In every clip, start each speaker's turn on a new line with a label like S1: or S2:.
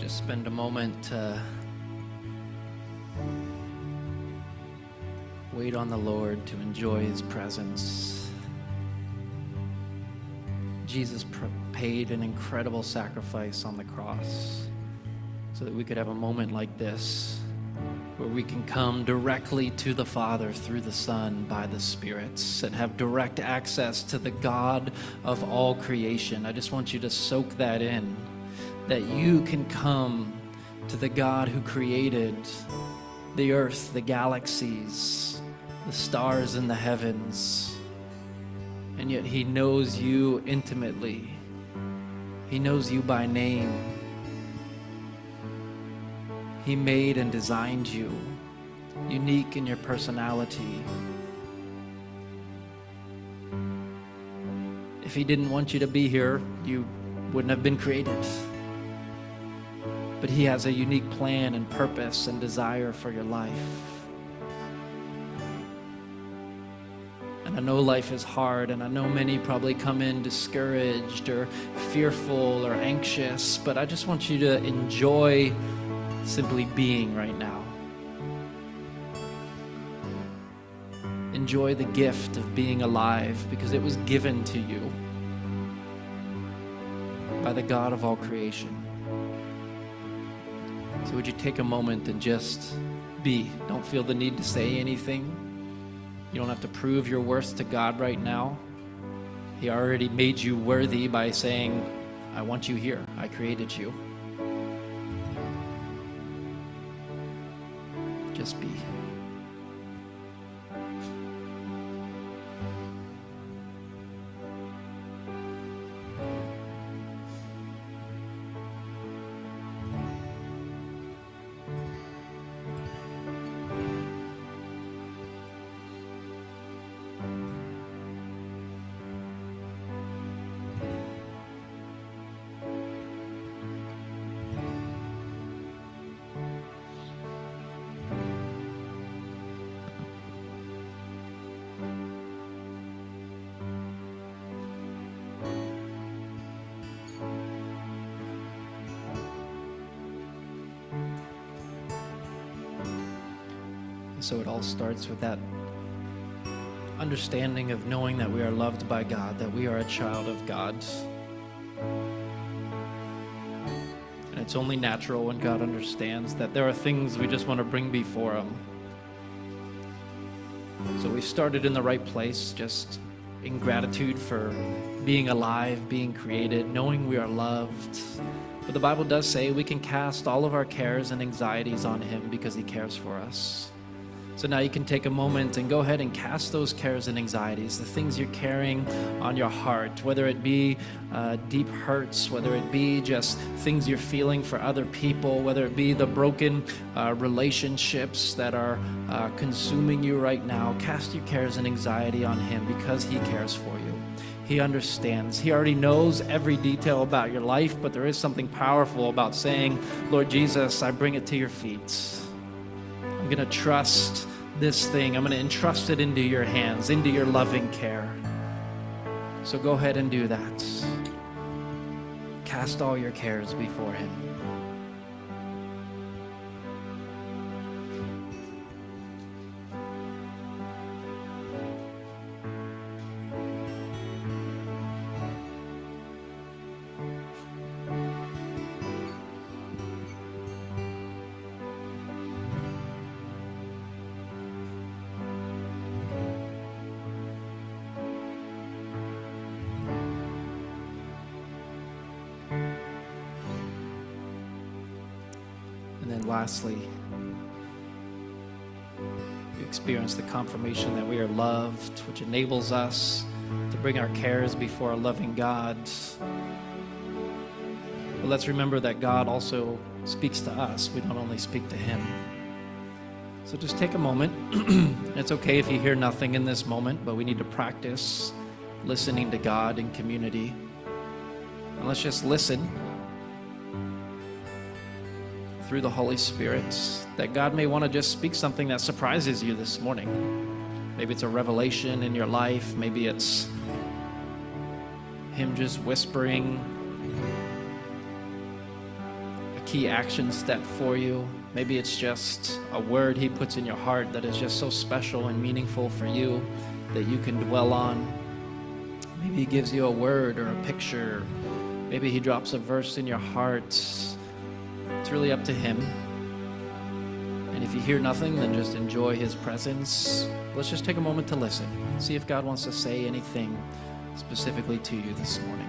S1: just spend a moment to wait on the Lord to enjoy his presence. Jesus pr- paid an incredible sacrifice on the cross so that we could have a moment like this where we can come directly to the Father through the Son by the spirits and have direct access to the God of all creation. I just want you to soak that in that you can come to the God who created the earth, the galaxies, the stars in the heavens. And yet He knows you intimately. He knows you by name. He made and designed you, unique in your personality. If He didn't want you to be here, you wouldn't have been created. But He has a unique plan and purpose and desire for your life. And I know life is hard, and I know many probably come in discouraged or fearful or anxious, but I just want you to enjoy simply being right now. Enjoy the gift of being alive because it was given to you by the God of all creation. So, would you take a moment and just be? Don't feel the need to say anything. You don't have to prove your worth to God right now. He already made you worthy by saying, I want you here. I created you. Just be. So it all starts with that understanding of knowing that we are loved by God, that we are a child of God. And it's only natural when God understands that there are things we just want to bring before Him. So we started in the right place, just in gratitude for being alive, being created, knowing we are loved. But the Bible does say we can cast all of our cares and anxieties on Him because He cares for us. So now you can take a moment and go ahead and cast those cares and anxieties, the things you're carrying on your heart, whether it be uh, deep hurts, whether it be just things you're feeling for other people, whether it be the broken uh, relationships that are uh, consuming you right now. Cast your cares and anxiety on Him because He cares for you. He understands. He already knows every detail about your life, but there is something powerful about saying, Lord Jesus, I bring it to your feet. I'm going to trust this thing. I'm going to entrust it into your hands, into your loving care. So go ahead and do that. Cast all your cares before Him. And lastly, we experience the confirmation that we are loved, which enables us to bring our cares before a loving God. But let's remember that God also speaks to us. We don't only speak to Him. So just take a moment. it's okay if you hear nothing in this moment, but we need to practice listening to God in community. And let's just listen through the Holy Spirit that God may want to just speak something that surprises you this morning. Maybe it's a revelation in your life, maybe it's Him just whispering a key action step for you. Maybe it's just a word He puts in your heart that is just so special and meaningful for you that you can dwell on. Maybe He gives you a word or a picture. Maybe He drops a verse in your heart. It's really up to Him. And if you hear nothing, then just enjoy His presence. Let's just take a moment to listen. See if God wants to say anything specifically to you this morning.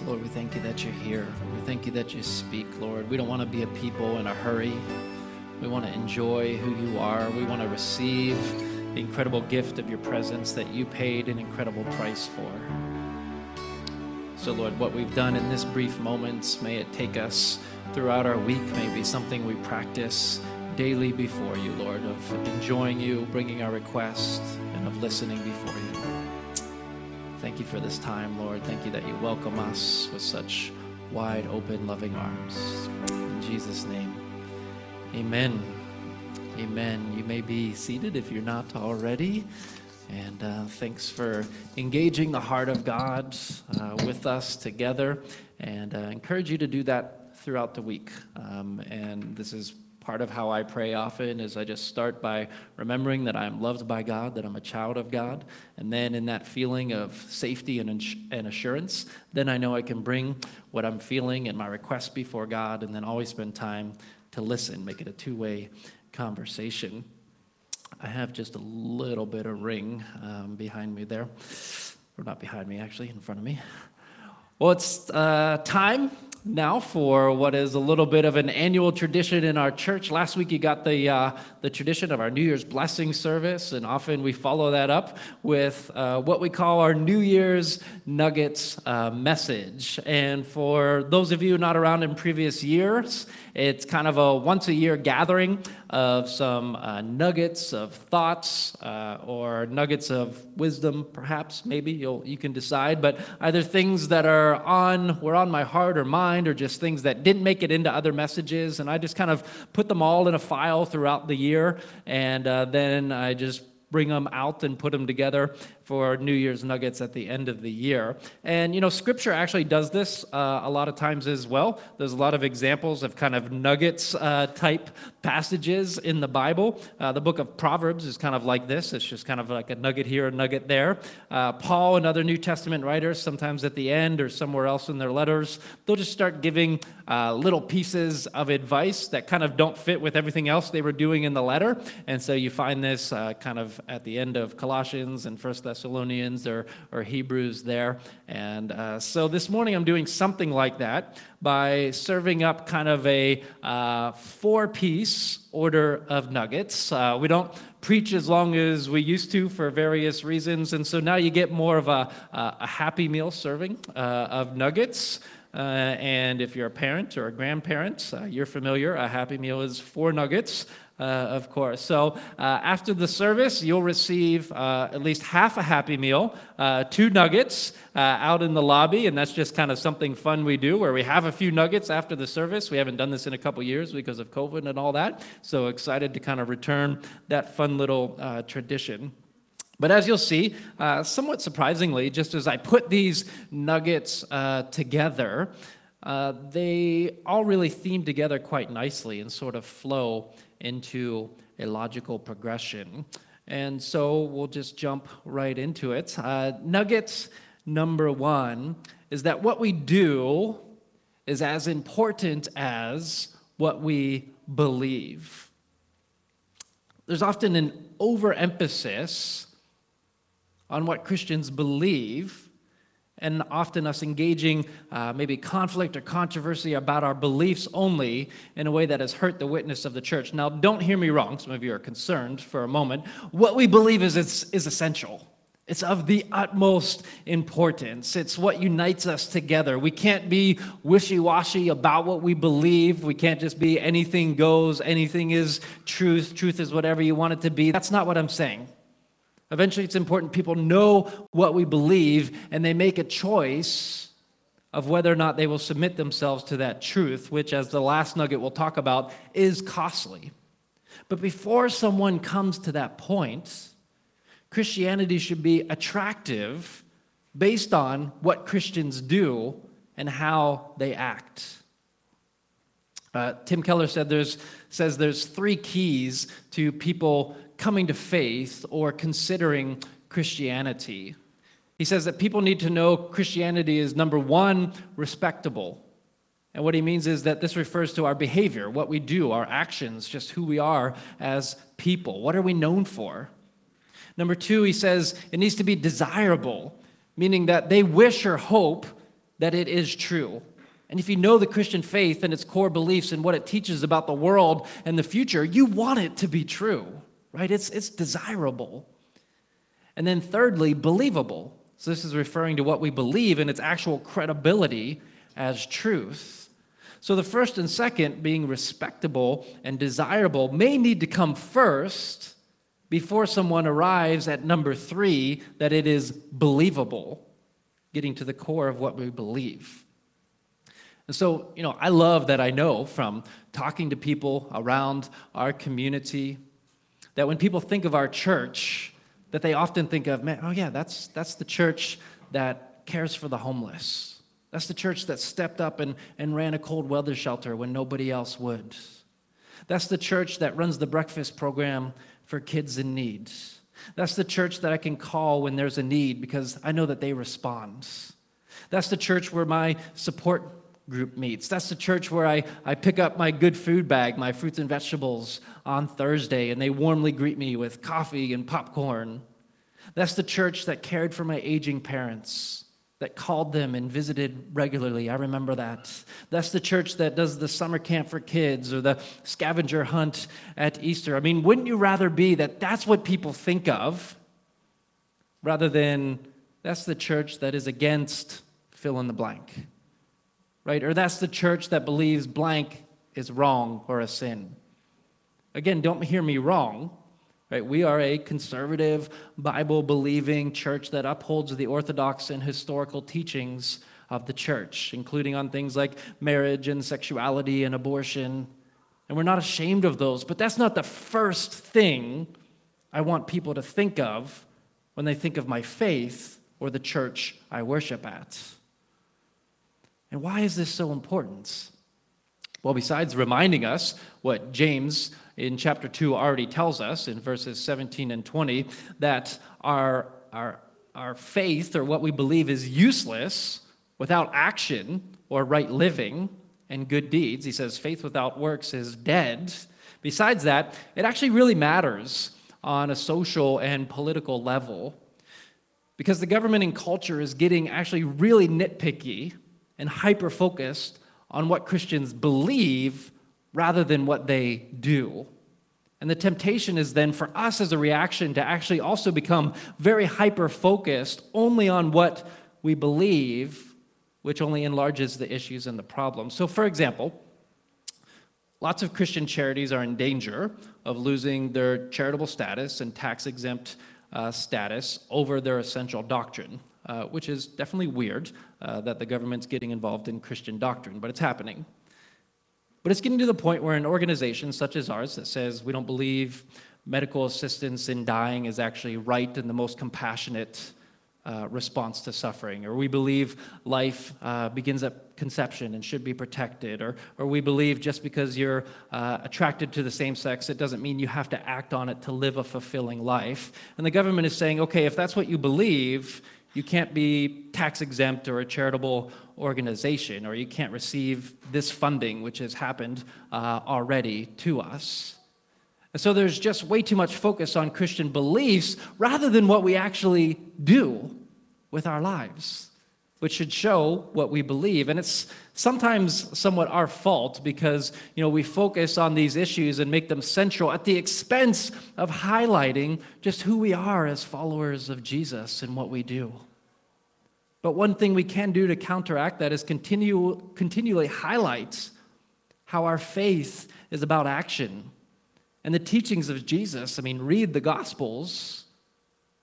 S1: So, Lord, we thank you that you're here. We thank you that you speak, Lord. We don't want to be a people in a hurry. We want to enjoy who you are. We want to receive the incredible gift of your presence that you paid an incredible price for. So, Lord, what we've done in this brief moment, may it take us throughout our week, may be something we practice daily before you, Lord, of enjoying you, bringing our request, and of listening before you. Thank you for this time, Lord. Thank you that you welcome us with such wide open, loving arms. In Jesus' name, amen. Amen. You may be seated if you're not already. And uh, thanks for engaging the heart of God uh, with us together. And uh, encourage you to do that throughout the week. Um, and this is part of how I pray often is I just start by remembering that I'm loved by God, that I'm a child of God, and then in that feeling of safety and, and assurance, then I know I can bring what I'm feeling and my request before God, and then always spend time to listen, make it a two-way conversation. I have just a little bit of ring um, behind me there, or not behind me, actually, in front of me. Well, it's uh, time now for what is a little bit of an annual tradition in our church. Last week you got the, uh, the tradition of our New Year's blessing service, and often we follow that up with uh, what we call our New Year's Nuggets uh, message. And for those of you not around in previous years, it's kind of a once a year gathering of some uh, nuggets of thoughts uh, or nuggets of wisdom, perhaps, maybe you'll, you can decide, but either things that are on, were on my heart or mind, or just things that didn't make it into other messages. And I just kind of put them all in a file throughout the year. And uh, then I just bring them out and put them together for New Year's nuggets at the end of the year. And, you know, Scripture actually does this uh, a lot of times as well. There's a lot of examples of kind of nuggets uh, type passages in the Bible. Uh, the book of Proverbs is kind of like this it's just kind of like a nugget here, a nugget there. Uh, Paul and other New Testament writers, sometimes at the end or somewhere else in their letters, they'll just start giving uh, little pieces of advice that kind of don't fit with everything else they were doing in the letter. And so you find this uh, kind of at the end of Colossians and First Thessalonians Thessalonians or, or Hebrews there. And uh, so this morning I'm doing something like that by serving up kind of a uh, four piece order of nuggets. Uh, we don't preach as long as we used to for various reasons. And so now you get more of a, a happy meal serving uh, of nuggets. Uh, and if you're a parent or a grandparent, uh, you're familiar. A Happy Meal is four nuggets of course. So uh, after the service, you'll receive uh, at least half a Happy Meal, uh, two nuggets uh, out in the lobby, and that's just kind of something fun we do where we have a few nuggets after the service. We haven't done this in a couple years because of COVID and all that. So excited to kind of return that fun little uh, tradition. But as you'll see, uh, somewhat surprisingly, just as I put these nuggets uh, together, uh, they all really theme together quite nicely and sort of flow into a logical progression. And so we'll just jump right into it. Uh, nuggets number one is that what we do is as important as what we believe. There's often an overemphasis on what Christians believe and often us engaging uh, maybe conflict or controversy about our beliefs only in a way that has hurt the witness of the church. Now, don't hear me wrong. Some of you are concerned for a moment. What we believe is, is essential. It's of the utmost importance. It's what unites us together. We can't be wishy washy about what we believe. We can't just be anything goes, anything is truth, truth is whatever you want it to be. That's not what I'm saying. Eventually, it's important people know what we believe and they make a choice of whether or not they will submit themselves to that truth, which, as the last nugget we'll talk about, is costly. But before someone comes to that point, Christianity should be attractive based on what Christians do and how they act. Uh, Tim Keller said there's, says there's three keys to people coming to faith or considering Christianity. He says that people need to know Christianity is number one, respectable. And what he means is that this refers to our behavior, what we do, our actions, just who we are as people. What are we known for? Number two, he says it needs to be desirable, meaning that they wish or hope that it is true. And if you know the Christian faith and its core beliefs and what it teaches about the world and the future, you want it to be true, right? It's, it's desirable. And then, thirdly, believable. So, this is referring to what we believe and its actual credibility as truth. So, the first and second, being respectable and desirable, may need to come first before someone arrives at number three, that it is believable, getting to the core of what we believe. And so, you know, I love that I know from talking to people around our community that when people think of our church, that they often think of, man, oh yeah, that's, that's the church that cares for the homeless. That's the church that stepped up and, and ran a cold weather shelter when nobody else would. That's the church that runs the breakfast program for kids in need. That's the church that I can call when there's a need because I know that they respond. That's the church where my support group meets. That's the church where I, I pick up my good food bag, my fruits and vegetables on Thursday, and they warmly greet me with coffee and popcorn. That's the church that cared for my aging parents that called them and visited regularly. I remember that. That's the church that does the summer camp for kids or the scavenger hunt at Easter. I mean, wouldn't you rather be that that's what people think of rather than that's the church that is against fill in the blank? Right? Or that's the church that believes blank is wrong or a sin. Again, don't hear me wrong. Right? We are a conservative, Bible believing church that upholds the orthodox and historical teachings of the church, including on things like marriage and sexuality and abortion. And we're not ashamed of those, but that's not the first thing I want people to think of when they think of my faith or the church I worship at. And why is this so important? Well, besides reminding us what James in chapter 2 already tells us in verses 17 and 20 that our, our, our faith or what we believe is useless without action or right living and good deeds. He says, faith without works is dead. Besides that, it actually really matters on a social and political level because the government and culture is getting actually really nitpicky and hyper focused on what Christians believe rather than what they do. And the temptation is then for us as a reaction to actually also become very hyper focused only on what we believe, which only enlarges the issues and the problems. So, for example, lots of Christian charities are in danger of losing their charitable status and tax exempt uh, status over their essential doctrine, uh, which is definitely weird uh, that the government's getting involved in Christian doctrine, but it's happening. But it's getting to the point where an organization such as ours that says we don't believe medical assistance in dying is actually right and the most compassionate uh, response to suffering, or we believe life uh, begins at conception and should be protected, or, or we believe just because you're uh, attracted to the same sex, it doesn't mean you have to act on it to live a fulfilling life. And the government is saying, okay, if that's what you believe, you can't be tax exempt or a charitable organization, or you can't receive this funding, which has happened uh, already to us. And so there's just way too much focus on Christian beliefs rather than what we actually do with our lives. Which should show what we believe. And it's sometimes somewhat our fault because, you know, we focus on these issues and make them central at the expense of highlighting just who we are as followers of Jesus and what we do. But one thing we can do to counteract that is continue, continually highlight how our faith is about action. And the teachings of Jesus, I mean, read the Gospels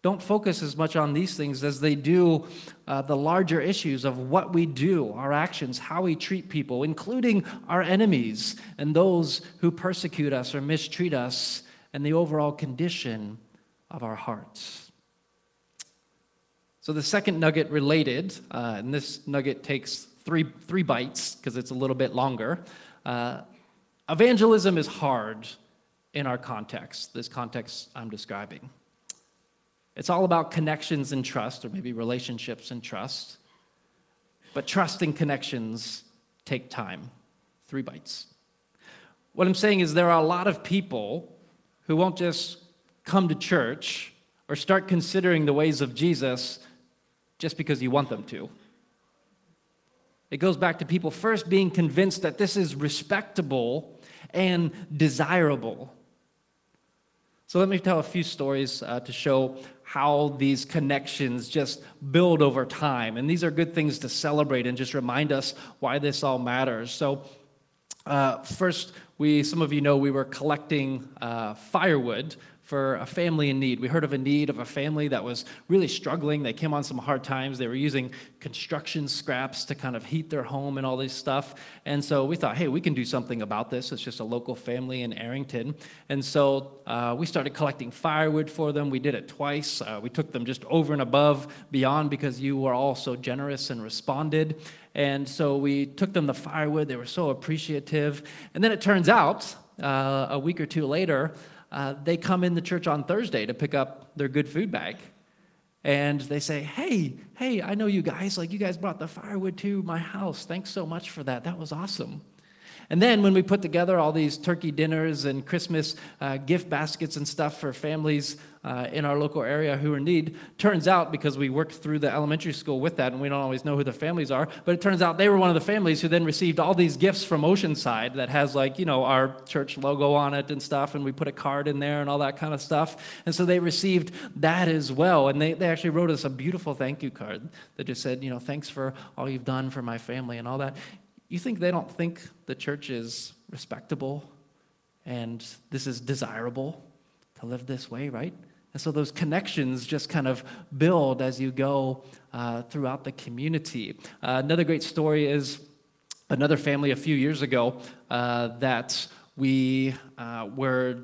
S1: don't focus as much on these things as they do uh, the larger issues of what we do, our actions, how we treat people, including our enemies and those who persecute us or mistreat us, and the overall condition of our hearts. So, the second nugget related, uh, and this nugget takes three, three bites because it's a little bit longer. Uh, evangelism is hard in our context, this context I'm describing. It's all about connections and trust, or maybe relationships and trust. But trust and connections take time. Three bites. What I'm saying is, there are a lot of people who won't just come to church or start considering the ways of Jesus just because you want them to. It goes back to people first being convinced that this is respectable and desirable. So let me tell a few stories uh, to show how these connections just build over time. And these are good things to celebrate and just remind us why this all matters. So, uh, first, we some of you know we were collecting uh, firewood for a family in need. We heard of a need of a family that was really struggling. They came on some hard times. They were using construction scraps to kind of heat their home and all this stuff. And so we thought, hey, we can do something about this. It's just a local family in Errington. And so uh, we started collecting firewood for them. We did it twice. Uh, we took them just over and above, beyond, because you were all so generous and responded. And so we took them the firewood. They were so appreciative. And then it turns out, uh, a week or two later, uh, they come in the church on Thursday to pick up their good food bag. And they say, Hey, hey, I know you guys. Like, you guys brought the firewood to my house. Thanks so much for that. That was awesome. And then when we put together all these turkey dinners and Christmas uh, gift baskets and stuff for families uh, in our local area who are in need, turns out because we worked through the elementary school with that, and we don't always know who the families are, but it turns out they were one of the families who then received all these gifts from Oceanside that has like you know our church logo on it and stuff, and we put a card in there and all that kind of stuff. And so they received that as well, and they, they actually wrote us a beautiful thank you card that just said you know thanks for all you've done for my family and all that. You think they don't think the church is respectable and this is desirable to live this way, right? And so those connections just kind of build as you go uh, throughout the community. Uh, another great story is another family a few years ago uh, that we uh, were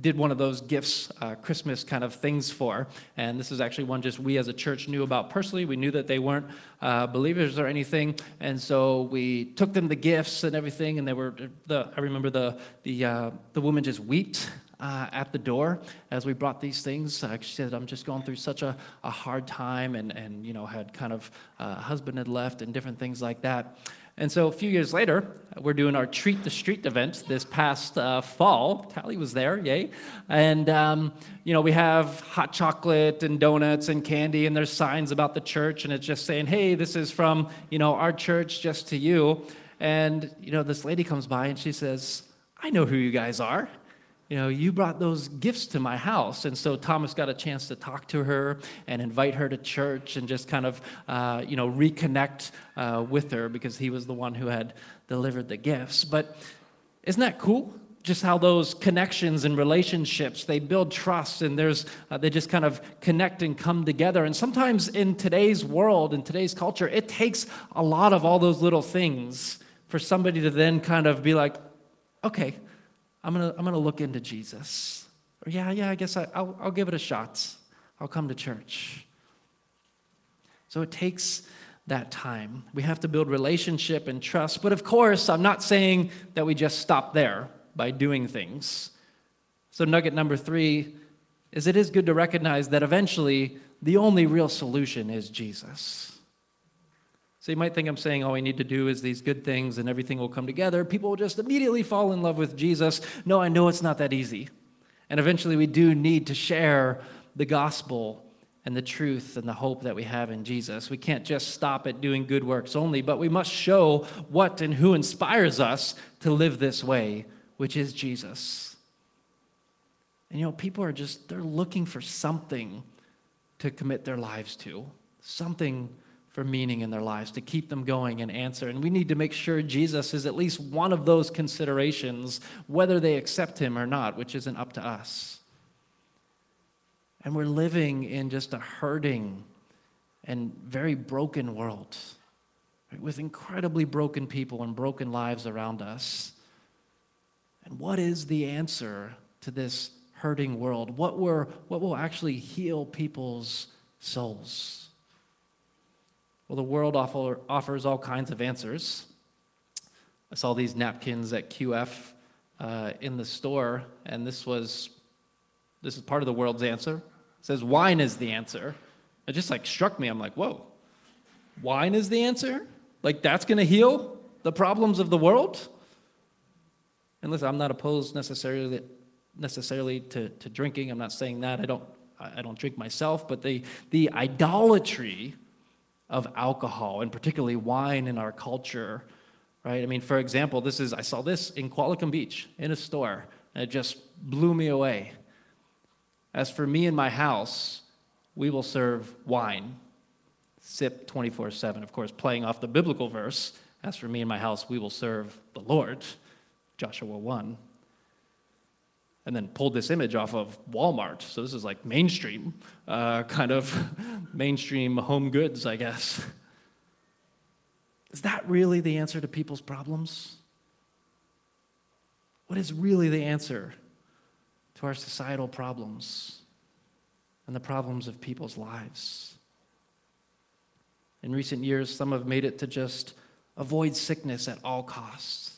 S1: did one of those gifts, uh, Christmas kind of things for. And this is actually one just we as a church knew about personally. We knew that they weren't uh, believers or anything, and so we took them the gifts and everything. And they were the. I remember the the uh, the woman just wept. Uh, at the door, as we brought these things, uh, she said, "I'm just going through such a, a hard time, and and you know had kind of uh, husband had left and different things like that." And so a few years later, we're doing our Treat the Street event this past uh, fall. Tally was there, yay. And, um, you know, we have hot chocolate and donuts and candy, and there's signs about the church, and it's just saying, hey, this is from, you know, our church just to you. And, you know, this lady comes by and she says, I know who you guys are you know, you brought those gifts to my house. And so Thomas got a chance to talk to her and invite her to church and just kind of, uh, you know, reconnect uh, with her because he was the one who had delivered the gifts. But isn't that cool? Just how those connections and relationships they build trust and there's uh, they just kind of connect and come together. And sometimes in today's world, in today's culture, it takes a lot of all those little things for somebody to then kind of be like, okay I'm going to I'm to look into Jesus. Or, yeah, yeah, I guess I, I'll, I'll give it a shot. I'll come to church. So it takes that time. We have to build relationship and trust. But of course, I'm not saying that we just stop there by doing things. So, nugget number three is it is good to recognize that eventually the only real solution is Jesus. So you might think I'm saying all we need to do is these good things and everything will come together. People will just immediately fall in love with Jesus. No, I know it's not that easy. And eventually we do need to share the gospel and the truth and the hope that we have in Jesus. We can't just stop at doing good works only, but we must show what and who inspires us to live this way, which is Jesus. And you know, people are just, they're looking for something to commit their lives to, something for meaning in their lives, to keep them going and answer. And we need to make sure Jesus is at least one of those considerations, whether they accept him or not, which isn't up to us. And we're living in just a hurting and very broken world right, with incredibly broken people and broken lives around us. And what is the answer to this hurting world? What, were, what will actually heal people's souls? Well, the world offer, offers all kinds of answers. I saw these napkins at QF uh, in the store, and this was this is part of the world's answer. It says wine is the answer. It just like struck me. I'm like, whoa, wine is the answer? Like that's to heal the problems of the world? And listen, I'm not opposed necessarily necessarily to, to drinking. I'm not saying that. I don't I don't drink myself, but the the idolatry of alcohol and particularly wine in our culture, right? I mean, for example, this is I saw this in Qualicum Beach in a store, and it just blew me away. As for me and my house, we will serve wine, sip 24 7. Of course, playing off the biblical verse, as for me and my house, we will serve the Lord, Joshua 1 and then pulled this image off of Walmart. So this is like mainstream, uh, kind of mainstream home goods, I guess. Is that really the answer to people's problems? What is really the answer to our societal problems and the problems of people's lives? In recent years, some have made it to just avoid sickness at all costs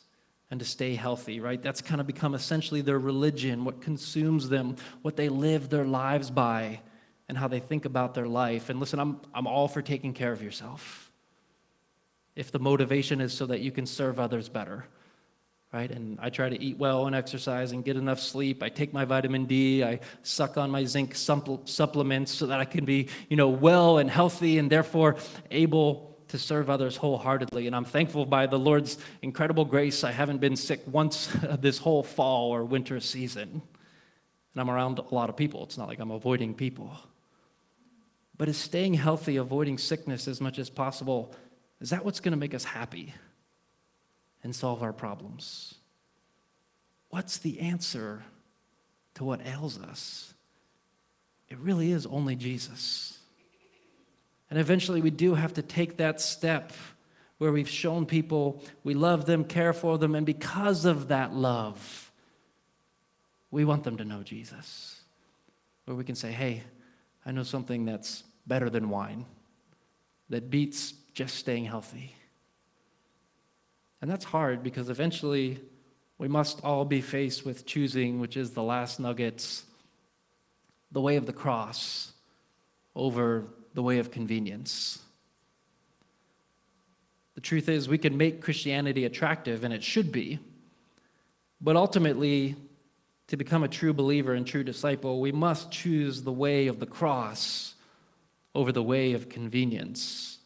S1: and to stay healthy, right? That's kind of become essentially their religion, what consumes them, what they live their lives by, and how they think about their life. And listen, I'm, I'm all for taking care of yourself. If the motivation is so that you can serve others better, right? And I try to eat well and exercise and get enough sleep. I take my vitamin D. I suck on my zinc supplements so that I can be, you know, well and healthy and therefore able to serve others wholeheartedly. And I'm thankful by the Lord's incredible grace. I haven't been sick once this whole fall or winter season. And I'm around a lot of people. It's not like I'm avoiding people. But is staying healthy, avoiding sickness as much as possible, is that what's going to make us happy and solve our problems? What's the answer to what ails us? It really is only Jesus. And eventually, we do have to take that step where we've shown people we love them, care for them, and because of that love, we want them to know Jesus. Where we can say, hey, I know something that's better than wine, that beats just staying healthy. And that's hard because eventually we must all be faced with choosing, which is the last nuggets, the way of the cross over the way of convenience. The truth is, we can make Christianity attractive, and it should be. But ultimately, to become a true believer and true disciple, we must choose the way of the cross over the way of convenience.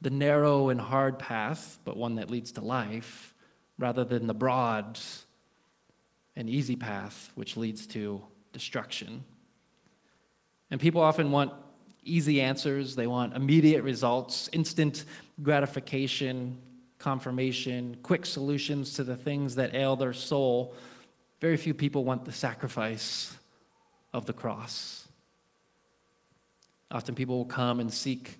S1: The narrow and hard path, but one that leads to life, rather than the broad and easy path, which leads to destruction. And people often want easy answers, they want immediate results, instant gratification, confirmation, quick solutions to the things that ail their soul. Very few people want the sacrifice of the cross. Often people will come and seek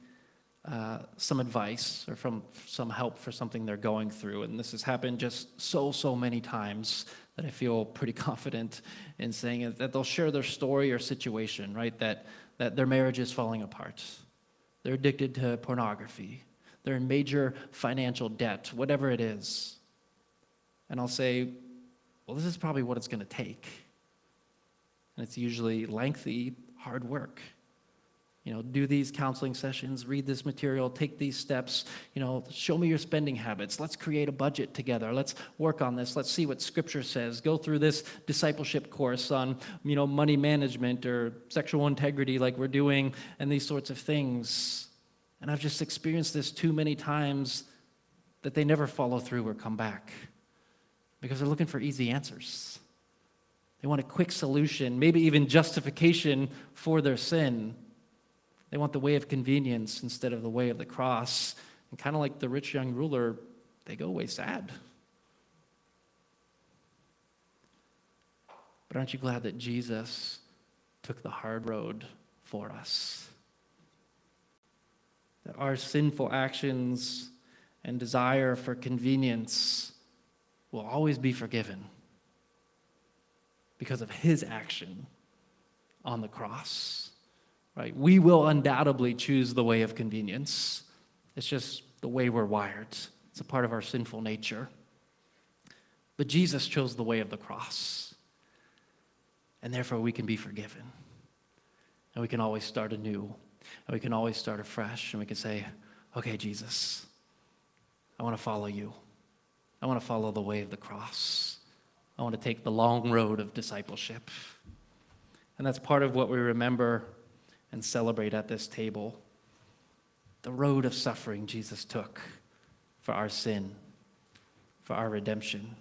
S1: uh, some advice or from some help for something they're going through. And this has happened just so, so many times that I feel pretty confident in saying that they'll share their story or situation, right? That that their marriage is falling apart. They're addicted to pornography. They're in major financial debt, whatever it is. And I'll say, well, this is probably what it's going to take. And it's usually lengthy, hard work. You know, do these counseling sessions, read this material, take these steps, you know, show me your spending habits. Let's create a budget together. Let's work on this. Let's see what scripture says. Go through this discipleship course on, you know, money management or sexual integrity like we're doing and these sorts of things. And I've just experienced this too many times that they never follow through or come back because they're looking for easy answers. They want a quick solution, maybe even justification for their sin. They want the way of convenience instead of the way of the cross. And kind of like the rich young ruler, they go away sad. But aren't you glad that Jesus took the hard road for us? That our sinful actions and desire for convenience will always be forgiven because of his action on the cross right? We will undoubtedly choose the way of convenience. It's just the way we're wired, it's a part of our sinful nature. But Jesus chose the way of the cross. And therefore, we can be forgiven. And we can always start anew. And we can always start afresh. And we can say, okay, Jesus, I want to follow you. I want to follow the way of the cross. I want to take the long road of discipleship. And that's part of what we remember and celebrate at this table. The road of suffering Jesus took for our sin, for our redemption.